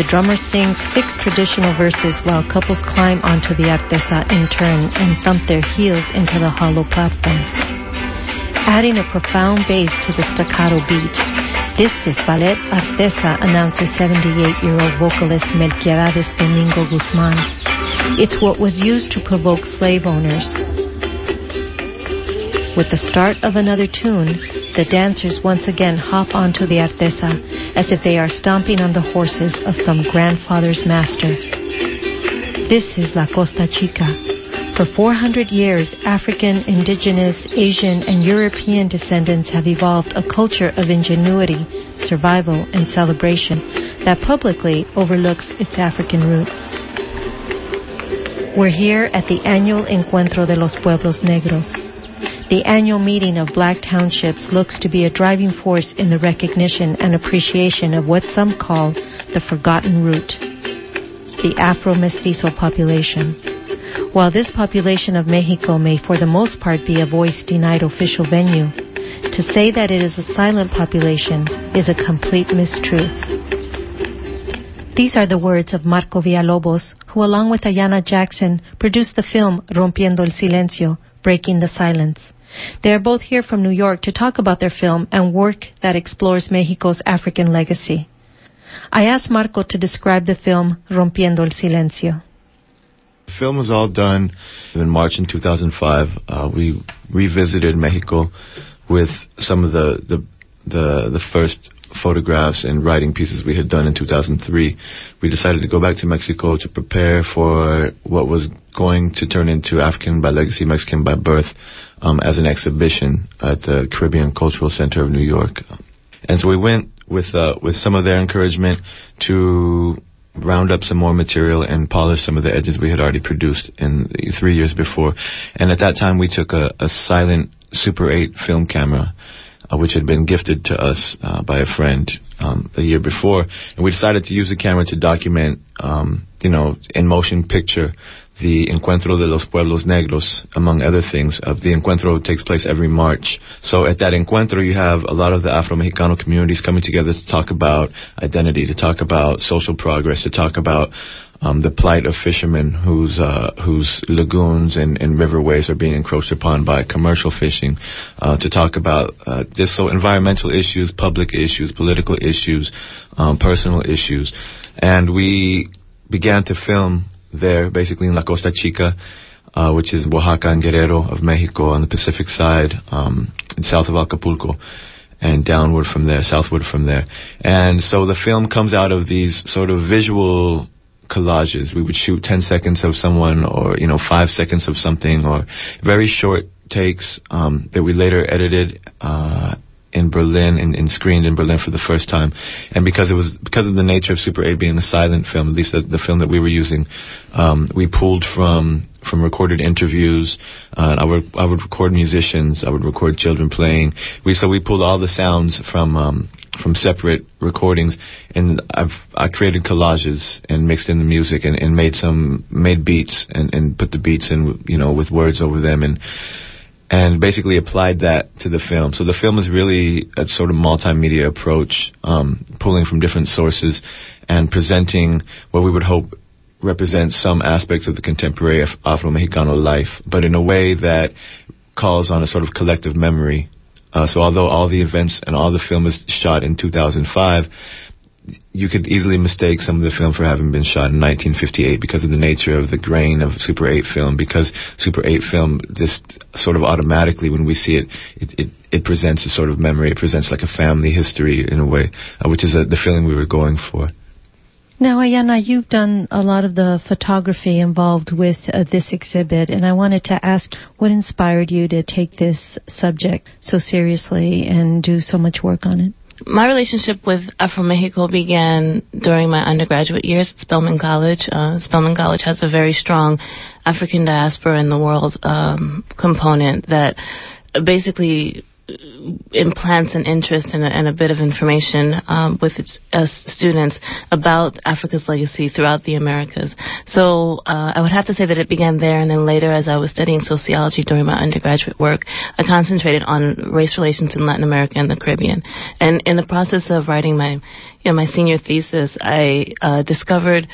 The drummer sings fixed traditional verses while couples climb onto the artesa in turn and thump their heels into the hollow platform. Adding a profound bass to the staccato beat, this is Ballet Artesa, announces 78-year-old vocalist Melquiades Domingo Guzman. It's what was used to provoke slave owners. With the start of another tune, the dancers once again hop onto the artesa as if they are stomping on the horses of some grandfather's master. This is La Costa Chica. For 400 years, African, indigenous, Asian, and European descendants have evolved a culture of ingenuity, survival, and celebration that publicly overlooks its African roots. We're here at the annual Encuentro de los Pueblos Negros. The annual meeting of black townships looks to be a driving force in the recognition and appreciation of what some call the forgotten root, the Afro-Mestizo population. While this population of Mexico may for the most part be a voice-denied official venue, to say that it is a silent population is a complete mistruth. These are the words of Marco Villalobos, who along with Ayana Jackson produced the film Rompiendo el Silencio, Breaking the Silence. They are both here from New York to talk about their film and work that explores Mexico's African legacy. I asked Marco to describe the film Rompiendo el Silencio. The film was all done in March in 2005. Uh, we revisited Mexico with some of the, the the the first photographs and writing pieces we had done in 2003. We decided to go back to Mexico to prepare for what was going to turn into African by legacy, Mexican by birth, um, as an exhibition at the Caribbean Cultural Center of New York. And so we went with uh, with some of their encouragement to round up some more material and polish some of the edges we had already produced in three years before. And at that time, we took a, a silent Super 8 film camera uh, which had been gifted to us uh, by a friend um, a year before, and we decided to use the camera to document, um, you know, in motion picture the Encuentro de los Pueblos Negros, among other things. Uh, the Encuentro takes place every March. So at that Encuentro, you have a lot of the Afro-Mexicano communities coming together to talk about identity, to talk about social progress, to talk about um, the plight of fishermen whose uh, whose lagoons and, and riverways are being encroached upon by commercial fishing, uh, to talk about uh, this so environmental issues, public issues, political issues, um, personal issues, and we began to film there, basically in La Costa Chica. Uh, which is Oaxaca and Guerrero of Mexico on the Pacific side, um, south of Acapulco and downward from there, southward from there. And so the film comes out of these sort of visual collages. We would shoot 10 seconds of someone or, you know, 5 seconds of something or very short takes um, that we later edited uh, in Berlin and, and, screened in Berlin for the first time. And because it was because of the nature of Super 8 being a silent film, at least the, the film that we were using, um, we pulled from from recorded interviews. Uh, I would I would record musicians. I would record children playing. We so we pulled all the sounds from um, from separate recordings, and I've I created collages and mixed in the music and, and made some made beats and, and put the beats in you know with words over them and and basically applied that to the film. So the film is really a sort of multimedia approach, um, pulling from different sources and presenting what we would hope represents some aspects of the contemporary Afro-Mexicano life, but in a way that calls on a sort of collective memory uh, so although all the events and all the film is shot in 2005, you could easily mistake some of the film for having been shot in 1958 because of the nature of the grain of Super 8 film. Because Super 8 film, just sort of automatically when we see it, it, it, it presents a sort of memory. It presents like a family history in a way, uh, which is uh, the feeling we were going for. Now, Ayana, you've done a lot of the photography involved with uh, this exhibit, and I wanted to ask what inspired you to take this subject so seriously and do so much work on it? My relationship with Afro Mexico began during my undergraduate years at Spelman College. Uh, Spelman College has a very strong African diaspora in the world um, component that basically implants an interest and a, and a bit of information um, with its uh, students about Africa's legacy throughout the Americas. So uh, I would have to say that it began there, and then later, as I was studying sociology during my undergraduate work, I concentrated on race relations in Latin America and the Caribbean. And in the process of writing my, you know, my senior thesis, I uh, discovered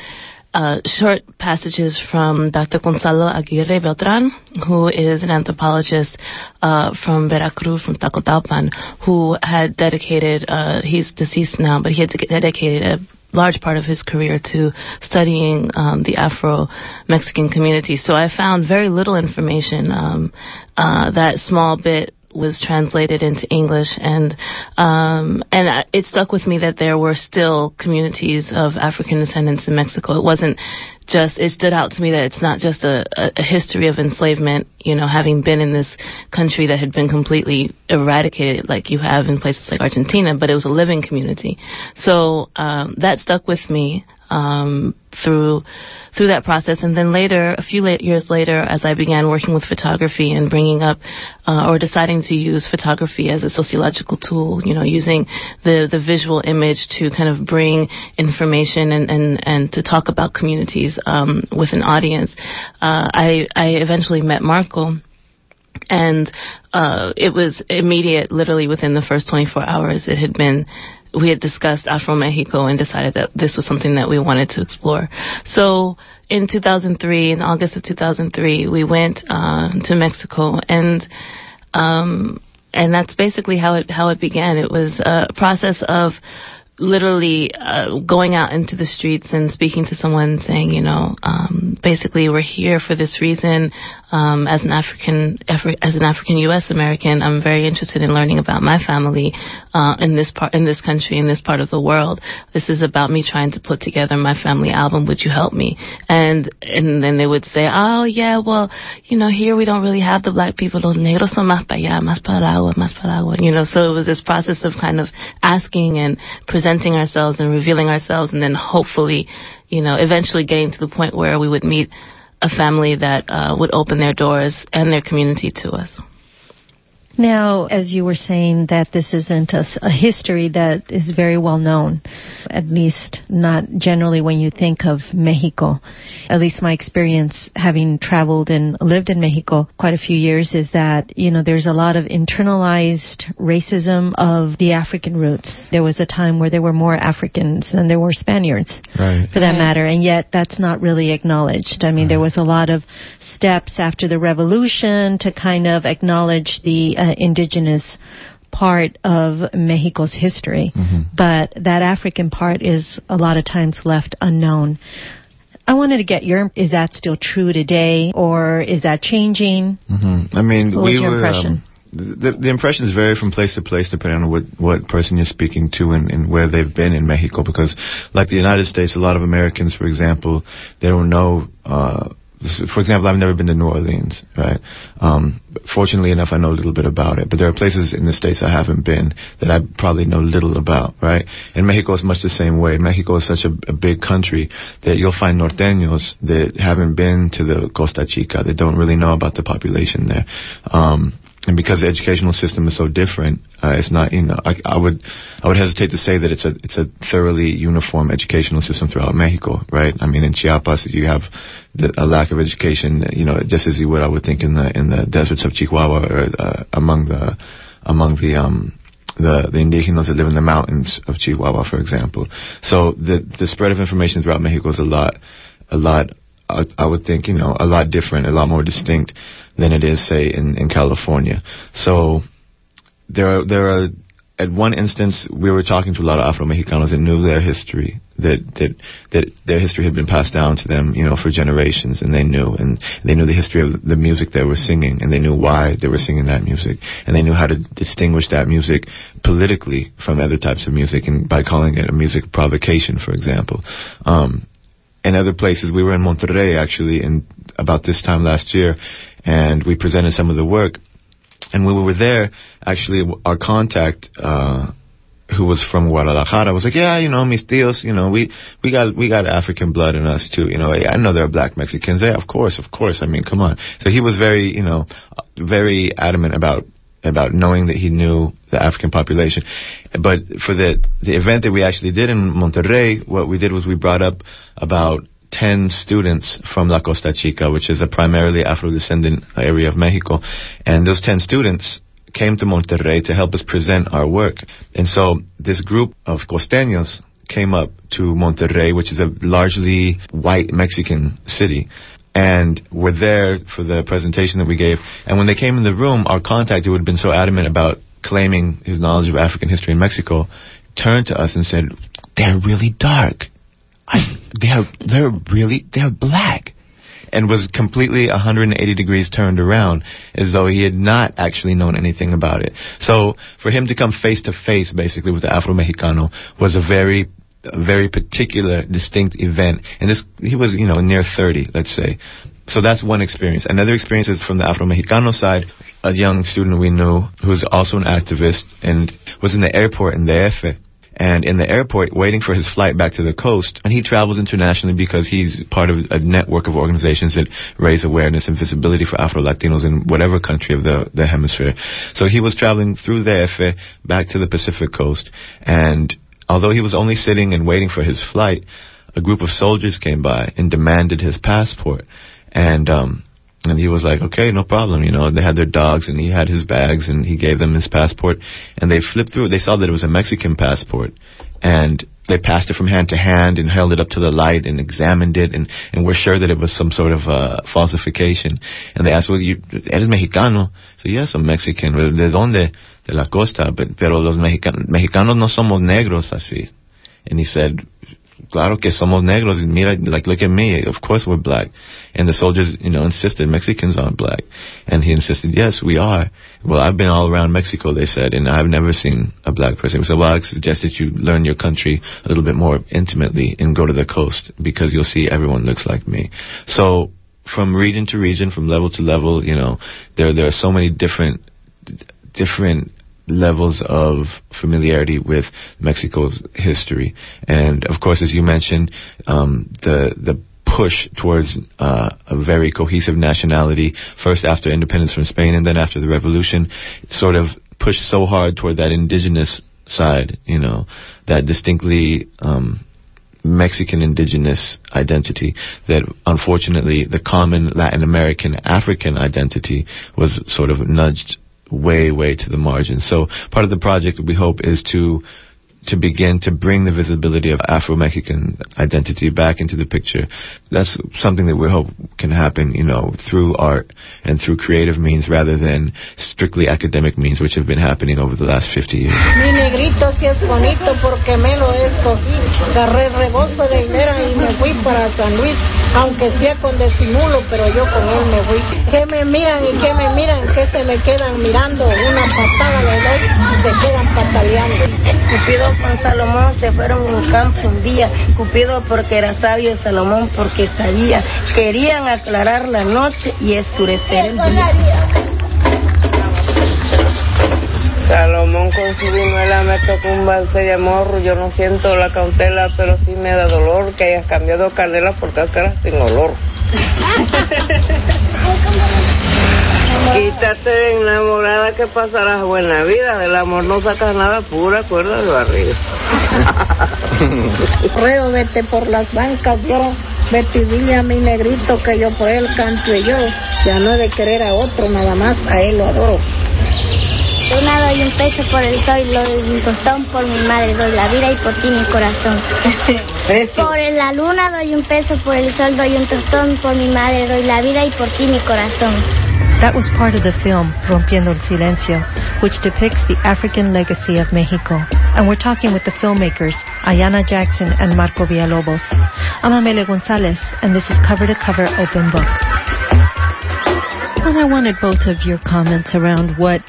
uh, short passages from Dr. Gonzalo Aguirre Beltran, who is an anthropologist uh, from Veracruz, from Tlacotalpan, who had dedicated, uh, he's deceased now, but he had dedicated a large part of his career to studying um, the Afro Mexican community. So I found very little information. Um, uh, that small bit was translated into English, and um, and it stuck with me that there were still communities of African descendants in Mexico. It wasn't just it stood out to me that it's not just a, a, history of enslavement, you know, having been in this country that had been completely eradicated, like you have in places like Argentina, but it was a living community. So um, that stuck with me um, through through that process. And then later, a few years later, as I began working with photography and bringing up uh, or deciding to use photography as a sociological tool, you know, using the, the visual image to kind of bring information and, and, and to talk about communities um, with an audience, uh, I, I eventually met Marco and uh, it was immediate, literally within the first 24 hours. It had been we had discussed Afro Mexico and decided that this was something that we wanted to explore. So in 2003, in August of 2003, we went uh, to Mexico and um, and that's basically how it how it began. It was a process of literally uh, going out into the streets and speaking to someone saying, you know, um, basically we're here for this reason. Um, as an African, as an African U.S. American, I'm very interested in learning about my family uh, in this part, in this country, in this part of the world. This is about me trying to put together my family album. Would you help me? And and then they would say, oh yeah, well, you know, here we don't really have the black people. Los negros son más para allá, más para agua, más para agua. You know, so it was this process of kind of asking and presenting ourselves and revealing ourselves, and then hopefully, you know, eventually getting to the point where we would meet a family that uh, would open their doors and their community to us. Now, as you were saying, that this isn't a, a, history that is very well known, at least not generally when you think of Mexico. At least my experience having traveled and lived in Mexico quite a few years is that, you know, there's a lot of internalized racism of the African roots. There was a time where there were more Africans than there were Spaniards, right. for that right. matter, and yet that's not really acknowledged. I mean, right. there was a lot of steps after the revolution to kind of acknowledge the uh, indigenous part of Mexico's history, mm-hmm. but that African part is a lot of times left unknown. I wanted to get your, is that still true today or is that changing? Mm-hmm. I mean, what we your were, impression? Um, the, the impressions vary from place to place depending on what, what person you're speaking to and, and where they've been in Mexico because like the United States, a lot of Americans, for example, they don't know, uh, for example, I've never been to New Orleans, right? Um, fortunately enough, I know a little bit about it. But there are places in the states I haven't been that I probably know little about, right? And Mexico is much the same way. Mexico is such a, a big country that you'll find norteños that haven't been to the Costa Chica that don't really know about the population there. Um, and because the educational system is so different, uh, it's not you know I, I, would I would hesitate to say that it's a it's a thoroughly uniform educational system throughout Mexico, right? I mean, in Chiapas you have the, a lack of education, you know, just as you would I would think in the in the deserts of Chihuahua or uh, among the among the um the the indigenous that live in the mountains of Chihuahua, for example. So the the spread of information throughout Mexico is a lot a lot I, I would think you know a lot different, a lot more distinct than it is, say, in, in California. So there are, there are, at one instance, we were talking to a lot of Afro-Mexicanos that knew their history, that, that, that their history had been passed down to them, you know, for generations, and they knew, and they knew the history of the music they were singing, and they knew why they were singing that music, and they knew how to distinguish that music politically from other types of music, and by calling it a music provocation, for example. Um, and other places, we were in Monterrey actually, in about this time last year, and we presented some of the work. And when we were there, actually, our contact, uh, who was from Guadalajara was like, yeah, you know, mis tíos, you know, we, we got, we got African blood in us too, you know, I know there are black Mexicans. Yeah, of course, of course. I mean, come on. So he was very, you know, very adamant about, about knowing that he knew the African population. But for the, the event that we actually did in Monterrey, what we did was we brought up about 10 students from La Costa Chica, which is a primarily Afro-descendant area of Mexico. And those 10 students came to Monterrey to help us present our work. And so this group of costeños came up to Monterrey, which is a largely white Mexican city. And were there for the presentation that we gave. And when they came in the room, our contact, who had been so adamant about claiming his knowledge of African history in Mexico, turned to us and said, they're really dark. I, they're, they're really, they're black. And was completely 180 degrees turned around as though he had not actually known anything about it. So for him to come face to face basically with the Afro Mexicano was a very a very particular distinct event. And this he was you know near 30 let's say. So that's one experience. Another experience is from the afro mexicano side a young student we knew who was also an activist and was in the airport in the DF and in the airport waiting for his flight back to the coast. And he travels internationally because he's part of a network of organizations that raise awareness and visibility for Afro Latinos in whatever country of the, the hemisphere. So he was traveling through the DF back to the Pacific coast. And although he was only sitting and waiting for his flight, a group of soldiers came by and demanded his passport. And um, and he was like, okay, no problem. You know, they had their dogs and he had his bags and he gave them his passport and they flipped through it. They saw that it was a Mexican passport and they passed it from hand to hand and held it up to the light and examined it and, and were sure that it was some sort of uh, falsification. And they asked, well, you, eres mexicano? So yes, I'm Mexican. ¿De dónde? De la costa. But, pero los mexicanos, mexicanos no somos negros así. And he said, claro que somos negros. Mira, like, look at me. Of course we're black. And the soldiers, you know, insisted Mexicans aren't black. And he insisted, yes, we are. Well, I've been all around Mexico, they said, and I've never seen a black person. Said, well, I suggest that you learn your country a little bit more intimately and go to the coast because you'll see everyone looks like me. So from region to region, from level to level, you know, there, there are so many different, different levels of familiarity with Mexico's history. And of course, as you mentioned, um, the the push towards uh, a very cohesive nationality, first after independence from Spain and then after the revolution, sort of pushed so hard toward that indigenous side, you know, that distinctly um, Mexican indigenous identity that unfortunately the common Latin American African identity was sort of nudged way, way to the margin. So part of the project we hope is to to begin to bring the visibility of Afro-Mexican identity back into the picture. That's something that we hope can happen, you know, through art and through creative means rather than strictly academic means, which have been happening over the last 50 years. Cupido con Salomón se fueron a un campo un día. Cupido porque era sabio, Salomón porque sabía. Querían aclarar la noche y escurecer el día. Salomón con su vinuela me tocó un balse de amor. Yo no siento la cautela, pero sí me da dolor que hayas cambiado canela por cáscara sin olor. Quítate de enamorada que pasarás buena vida. Del amor no sacas nada, pura cuerda de barriga. Reo, vete por las bancas, yo. Vete y dile a mi negrito que yo por él canto y yo. Ya no he de querer a otro, nada más a él lo adoro. Una doy un peso por el sol, lo doy un tostón por mi madre, doy la vida y por ti mi corazón. Por la luna doy un peso, por el sol doy un tostón, por mi madre doy la vida y por ti mi corazón. That was part of the film Rompiendo el Silencio, which depicts the African legacy of Mexico. And we're talking with the filmmakers Ayana Jackson and Marco Villalobos. I'm Amelia Gonzalez, and this is Cover to Cover Open Book. And I wanted both of your comments around what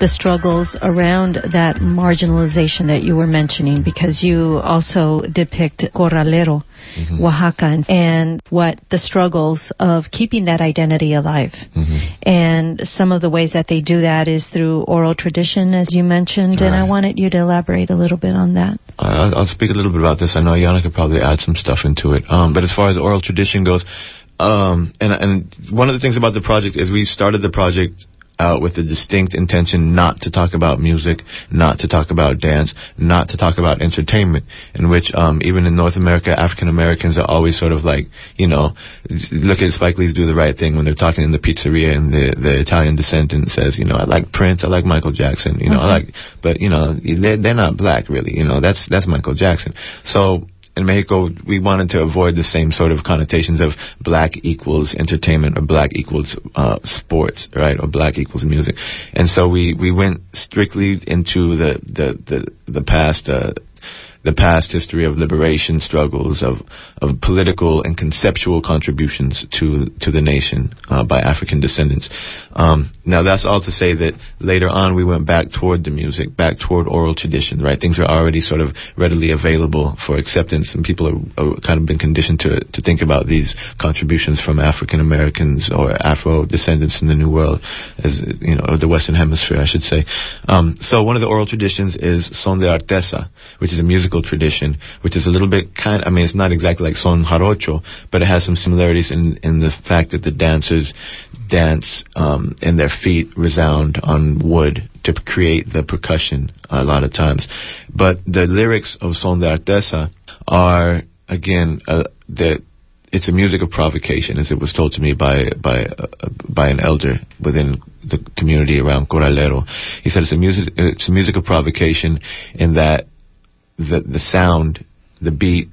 the struggles around that marginalization that you were mentioning, because you also depict Corralero, Mm-hmm. Oaxaca, and what the struggles of keeping that identity alive. Mm-hmm. And some of the ways that they do that is through oral tradition, as you mentioned, and I wanted you to elaborate a little bit on that. I'll, I'll speak a little bit about this. I know Yana could probably add some stuff into it. Um, but as far as oral tradition goes, um, and and one of the things about the project is we started the project out with a distinct intention not to talk about music, not to talk about dance, not to talk about entertainment, in which um, even in North America, African Americans are always sort of like, you know, look at Spike Lee's Do the Right Thing when they're talking in the pizzeria and the, the Italian descendant says, you know, I like Prince, I like Michael Jackson, you know, mm-hmm. I like, but, you know, they're, they're not black really, you know, that's, that's Michael Jackson. So, in Mexico, we wanted to avoid the same sort of connotations of black equals entertainment or black equals uh, sports, right, or black equals music, and so we we went strictly into the the the, the past. Uh, the past history of liberation struggles, of, of political and conceptual contributions to, to the nation uh, by African descendants. Um, now, that's all to say that later on we went back toward the music, back toward oral tradition, right? Things are already sort of readily available for acceptance, and people are kind of been conditioned to, to think about these contributions from African Americans or Afro descendants in the New World, as you know, or the Western Hemisphere, I should say. Um, so one of the oral traditions is son de artesa, which is a musical tradition, which is a little bit kind. I mean, it's not exactly like son jarocho, but it has some similarities in in the fact that the dancers dance um, and their feet resound on wood to create the percussion a lot of times. But the lyrics of Son de Artesa are again uh, that it's a music of provocation, as it was told to me by by uh, by an elder within the community around Corralero. He said it's a music it's a music of provocation in that the the sound, the beat,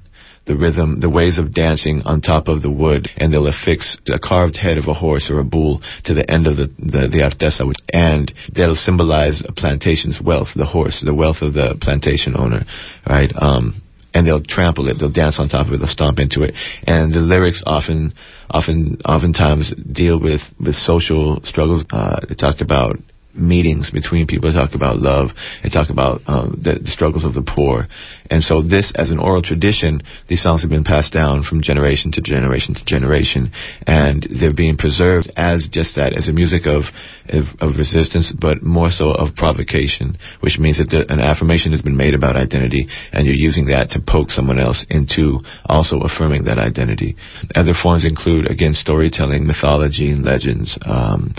the rhythm, the ways of dancing on top of the wood, and they'll affix a carved head of a horse or a bull to the end of the, the, the artesa, and they'll symbolize a plantation's wealth, the horse, the wealth of the plantation owner, right? Um, and they'll trample it, they'll dance on top of it, they'll stomp into it. And the lyrics often, often, oftentimes deal with, with social struggles. Uh, they talk about meetings between people. They talk about love. They talk about um, the, the, struggles of the poor. And so this, as an oral tradition, these songs have been passed down from generation to generation to generation, and they're being preserved as just that, as a music of of, of resistance, but more so of provocation, which means that the, an affirmation has been made about identity, and you're using that to poke someone else into also affirming that identity. Other forms include, again, storytelling, mythology, and legends, um,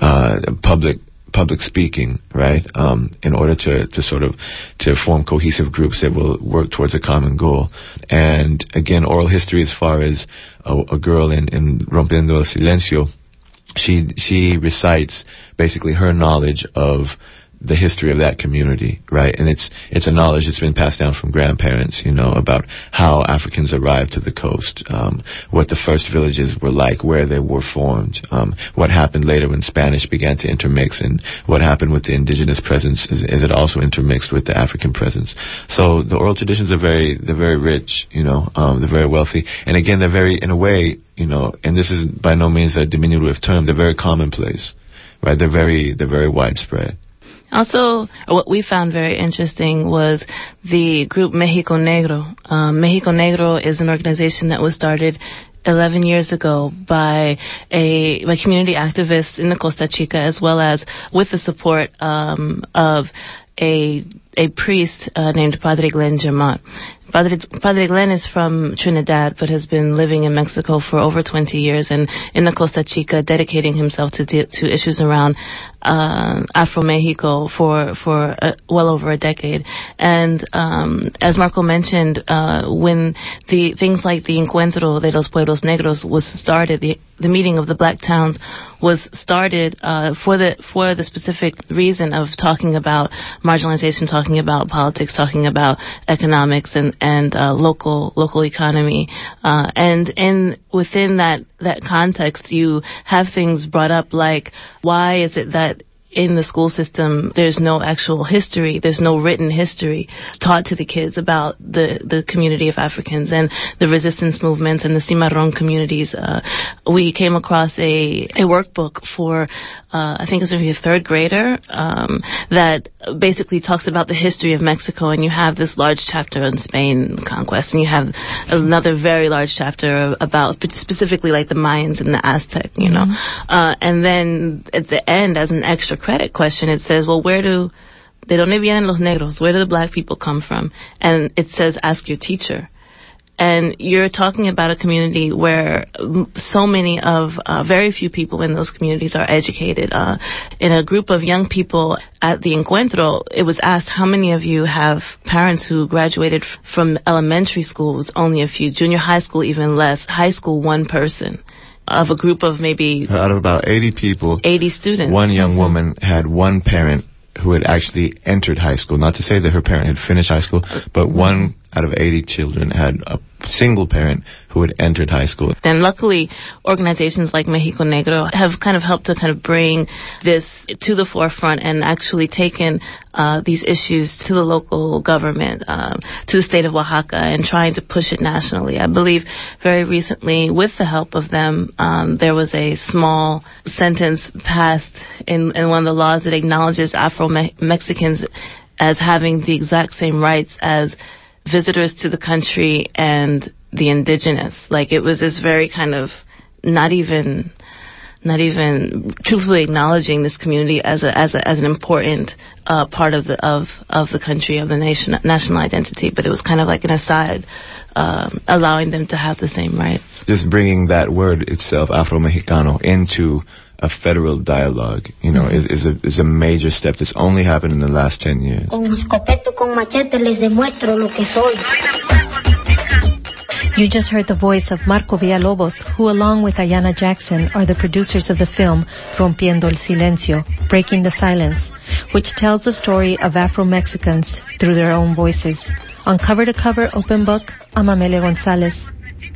uh, public public speaking, right? Um, in order to, to sort of to form cohesive groups that will work towards a common goal. And again, oral history as far as a, a girl in, in Rompiendo el Silencio, she she recites basically her knowledge of the history of that community, right? And it's it's a knowledge that's been passed down from grandparents, you know, about how Africans arrived to the coast, um, what the first villages were like, where they were formed, um, what happened later when Spanish began to intermix, and what happened with the indigenous presence is, is it also intermixed with the African presence. So the oral traditions are very they're very rich, you know, um, they're very wealthy, and again they're very in a way, you know, and this is by no means a diminutive term, they're very commonplace, right? They're very they're very widespread. Also, what we found very interesting was the group Mexico Negro. Um, Mexico Negro is an organization that was started 11 years ago by a by community activists in the Costa Chica, as well as with the support um, of a a priest uh, named Padre Glyn Jemmott. Padre, Padre Glyn is from Trinidad, but has been living in Mexico for over 20 years, and in the Costa Chica, dedicating himself to to issues around uh, Afro Mexico for for uh, well over a decade. And um, as Marco mentioned, uh, when the things like the Encuentro de los Pueblos Negros was started, the the meeting of the black towns was started uh, for the for the specific reason of talking about marginalization, talking about politics, talking about economics and and uh, local local economy, uh, and in within that that context, you have things brought up like why is it that in the school system, there's no actual history, there's no written history taught to the kids about the, the community of Africans and the resistance movements and the Cimarron communities. Uh, we came across a, a workbook for, uh, I think it's to a third grader, um, that basically talks about the history of Mexico and you have this large chapter on Spain conquest and you have another very large chapter about specifically like the Mayans and the Aztec, you know. Mm-hmm. Uh, and then at the end, as an extra credit question, it says, well, where do, de donde vienen los negros? Where do the black people come from? And it says, ask your teacher. And you're talking about a community where so many of, uh, very few people in those communities are educated. Uh, in a group of young people at the Encuentro, it was asked how many of you have parents who graduated from elementary schools, only a few, junior high school even less, high school one person of a group of maybe Out of about 80 people, 80 students. one young woman had one parent who had actually entered high school. Not to say that her parent had finished high school, but one out of 80 children had a single parent who had entered high school. And luckily, organizations like Mexico Negro have kind of helped to kind of bring this to the forefront and actually taken uh, these issues to the local government, um, to the state of Oaxaca, and trying to push it nationally. I believe very recently, with the help of them, um, there was a small sentence passed in, in one of the laws that acknowledges Afro Mexicans as having the exact same rights as visitors to the country and the indigenous. Like it was this very kind of not even not even truthfully acknowledging this community as a as a as an important uh, part of the of of the country of the nation national identity. But it was kind of like an aside, um, allowing them to have the same rights. Just bringing that word itself, Afro Mexicano, into a federal dialogue, you know, mm-hmm. is, is, a, is a major step that's only happened in the last 10 years. Con escopeto, con machete les demuestro lo que soy. You just heard the voice of Marco Villalobos, who along with Ayana Jackson are the producers of the film Rompiendo el Silencio, Breaking the Silence, which tells the story of Afro-Mexicans through their own voices. On Cover to Cover Open Book, I'm Gonzalez.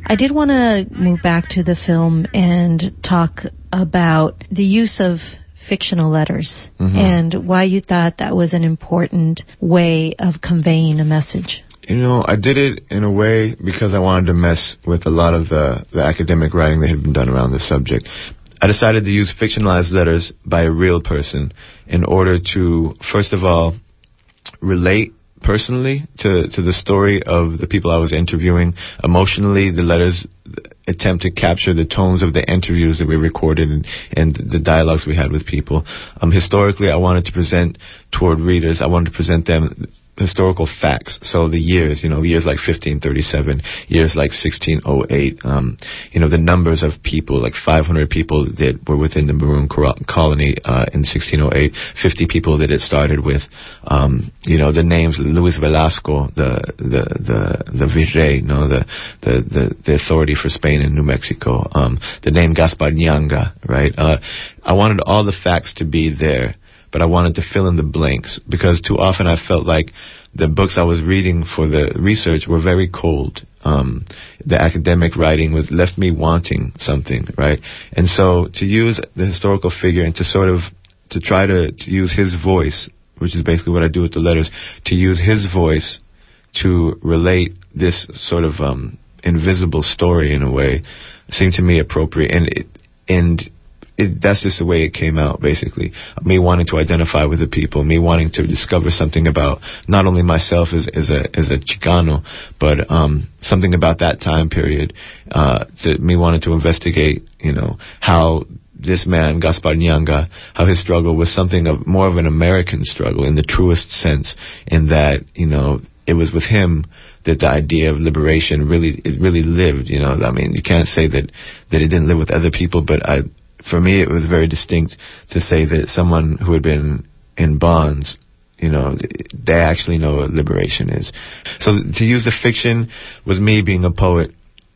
I did want to move back to the film and talk about the use of fictional letters Mhm. and why you thought that was an important way of conveying a message. You know, I did it in a way because I wanted to mess with a lot of the, the academic writing that had been done around this subject. I decided to use fictionalized letters by a real person in order to, first of all, relate personally to, to the story of the people I was interviewing. Emotionally, the letters attempt to capture the tones of the interviews that we recorded and, and the dialogues we had with people. Um, historically, I wanted to present toward readers, I wanted to present them historical facts. So the years, you know, years like 1537, years like 1608, um, you know, the numbers of people, like 500 people that were within the Maroon colony uh, in 1608, 50 people that it started with, um, you know, the names Luis Velasco, the the the the Virrey, you know, the, the the the authority for Spain and New Mexico, um, the name Gaspar Nyanga, right? Uh, I wanted all the facts to be there but I wanted to fill in the blanks because too often I felt like the books I was reading for the research were very cold. Um, the academic writing was left me wanting something, right? And so to use the historical figure and to sort of to try to, to use his voice, which is basically what I do with the letters, to use his voice to relate this sort of um, invisible story in a way seemed to me appropriate and it, and it, that's just the way it came out, basically. Me wanting to identify with the people, me wanting to discover something about not only myself as, as a as a Chicano, but um, something about that time period. Uh, to me wanting to investigate, you know, how this man Gaspar Nyanga, how his struggle was something of more of an American struggle in the truest sense, in that you know it was with him that the idea of liberation really it really lived. You know, I mean, you can't say that that it didn't live with other people, but I for me, it was very distinct to say that someone who had been in bonds, you know, they actually know what liberation is. So to use the fiction was me being a poet.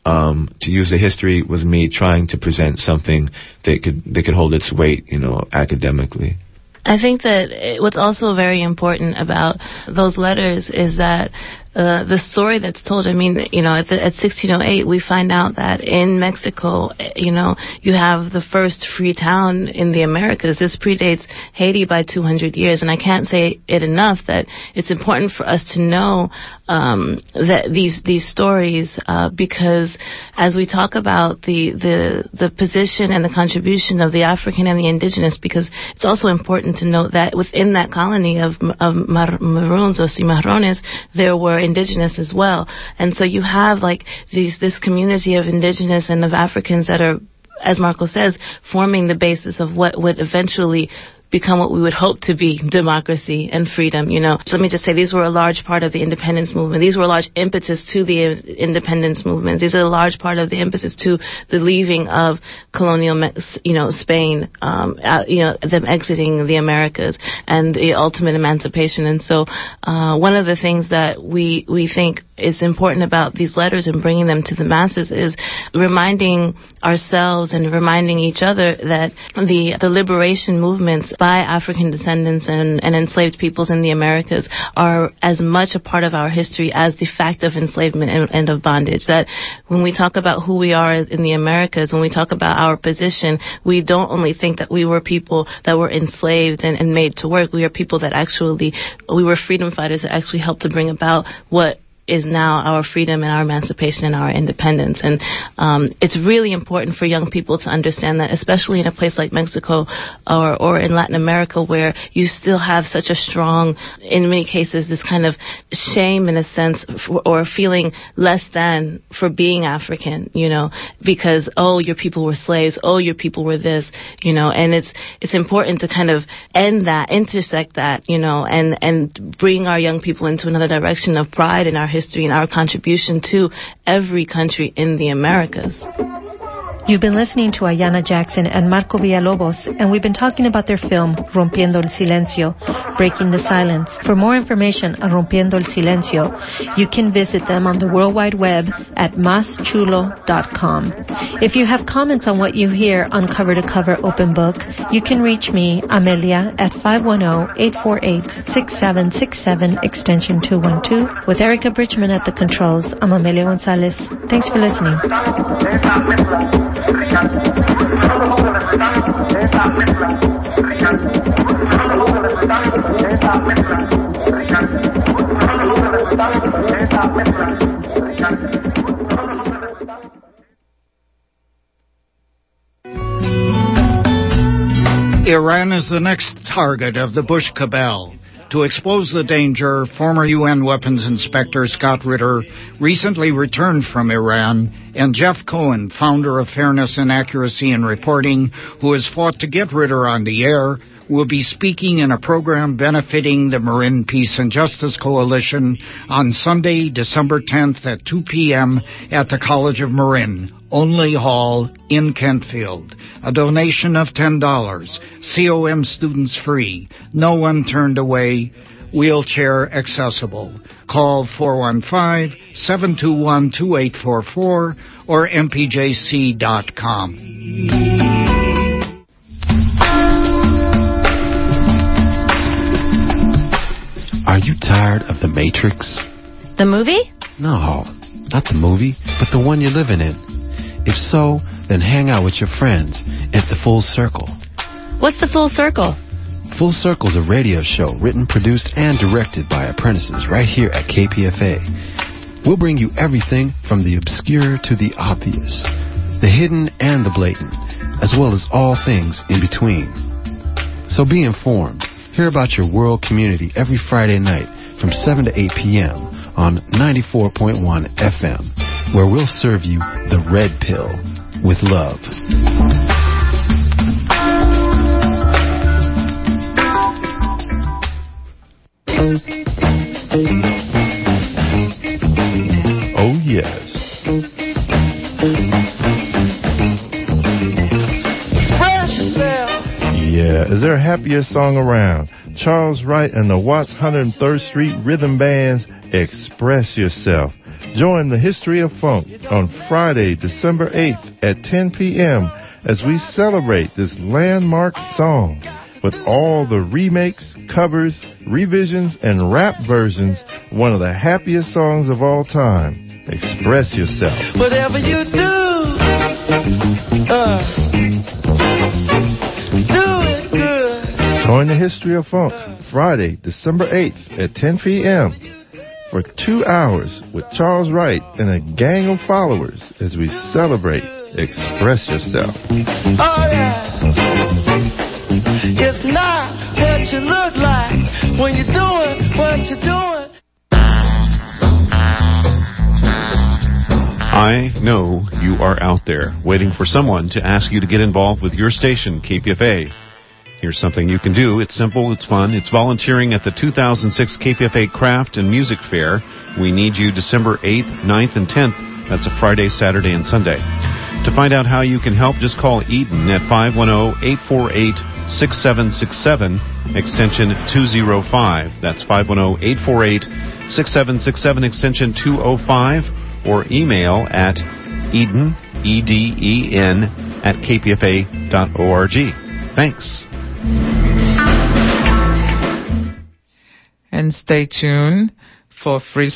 Um, to use the history was me trying to present something that could that could hold its weight, you know, academically. I think that what's also very important about those letters is that uh, the story that's told. I mean, you know, at, the, at 1608, we find out that in Mexico, you know, you have the first free town in the Americas. This predates Haiti by 200 years, and I can't say it enough that it's important for us to know um, that these these stories uh, because as we talk about the the the position and the contribution of the African and the indigenous, because it's also important to note that within that colony of of Mar- Maroons or Cimarrones, there were indigenous as well, and so you have like these this community of indigenous and of Africans that are as Marco says, forming the basis of what would eventually become what we would hope to be democracy and freedom, you know. So let me just say these were a large part of the independence movement. These were a large impetus to the independence movement. These are a large part of the impetus to the leaving of colonial, you know, Spain, um, you know, them exiting the Americas and the ultimate emancipation. And so, uh, one of the things that we, we think is important about these letters and bringing them to the masses is reminding ourselves and reminding each other that the, the liberation movements by African descendants and, and enslaved peoples in the Americas are as much a part of our history as the fact of enslavement and, and of bondage. That when we talk about who we are in the Americas, when we talk about our position, we don't only think that we were people that were enslaved and, and made to work. We are people that actually, we were freedom fighters that actually helped to bring about what is now our freedom and our emancipation and our independence. And um, it's really important for young people to understand that, especially in a place like Mexico or, or in Latin America, where you still have such a strong, in many cases, this kind of shame in a sense, for, or feeling less than for being African, you know, because oh, your people were slaves, oh, your people were this, you know, and it's it's important to kind of end that, intersect that, you know, and and bring our young people into another direction of pride in our history and our contribution to every country in the Americas. You've been listening to Ayana Jackson and Marco Villalobos, and we've been talking about their film Rompiendo el Silencio, Breaking the Silence. For more information on Rompiendo el Silencio, you can visit them on the World Wide Web at maschulo.com. If you have comments on what you hear on Cover to Cover Open Book, you can reach me, Amelia, at 510-848-6767, extension 212. With Erica Bridgman at the controls, I'm Amelia Gonzalez. Thanks for listening. Iran is the next target of the Bush cabal. To expose the danger, former UN weapons inspector Scott Ritter recently returned from Iran, and Jeff Cohen, founder of Fairness and Accuracy in Reporting, who has fought to get Ritter on the air, will be speaking in a program benefiting the Marin Peace and Justice Coalition on Sunday, December 10th at 2 p.m. at the College of Marin, Olney Hall in Kentfield. A donation of $10. COM students free. No one turned away. Wheelchair accessible. Call 415-721-2844 or mpjc.com. Are you tired of The Matrix? The movie? No, not the movie, but the one you're living in. If so, then hang out with your friends at the Full Circle. What's the Full Circle? Full Circle is a radio show written, produced, and directed by apprentices right here at KPFA. We'll bring you everything from the obscure to the obvious, the hidden and the blatant, as well as all things in between. So be informed Hear about your world community every Friday night from 7 to 8 p.m. on 94.1 FM, where we'll serve you the red pill with love. Oh, yes. Yeah, is there a happier song around? Charles Wright and the Watts 103rd Street Rhythm Bands Express Yourself. Join the History of Funk on Friday, December 8th at 10 p.m. as we celebrate this landmark song with all the remakes, covers, revisions, and rap versions, one of the happiest songs of all time. Express yourself. Whatever you do, uh, do it good. Join the History of Funk Friday, December 8th at 10 p.m. for two hours with Charles Wright and a gang of followers as we celebrate Express Yourself. Oh, yeah. It's not what you look like when you're doing what you're doing. I know you are out there waiting for someone to ask you to get involved with your station, KPFA. Here's something you can do. It's simple, it's fun. It's volunteering at the 2006 KPFA Craft and Music Fair. We need you December 8th, 9th, and 10th. That's a Friday, Saturday, and Sunday. To find out how you can help, just call Eden at 510-848-6767, extension 205. That's 510-848-6767, extension 205, or email at eden, E-D-E-N, at kpfa.org. Thanks. And stay tuned for free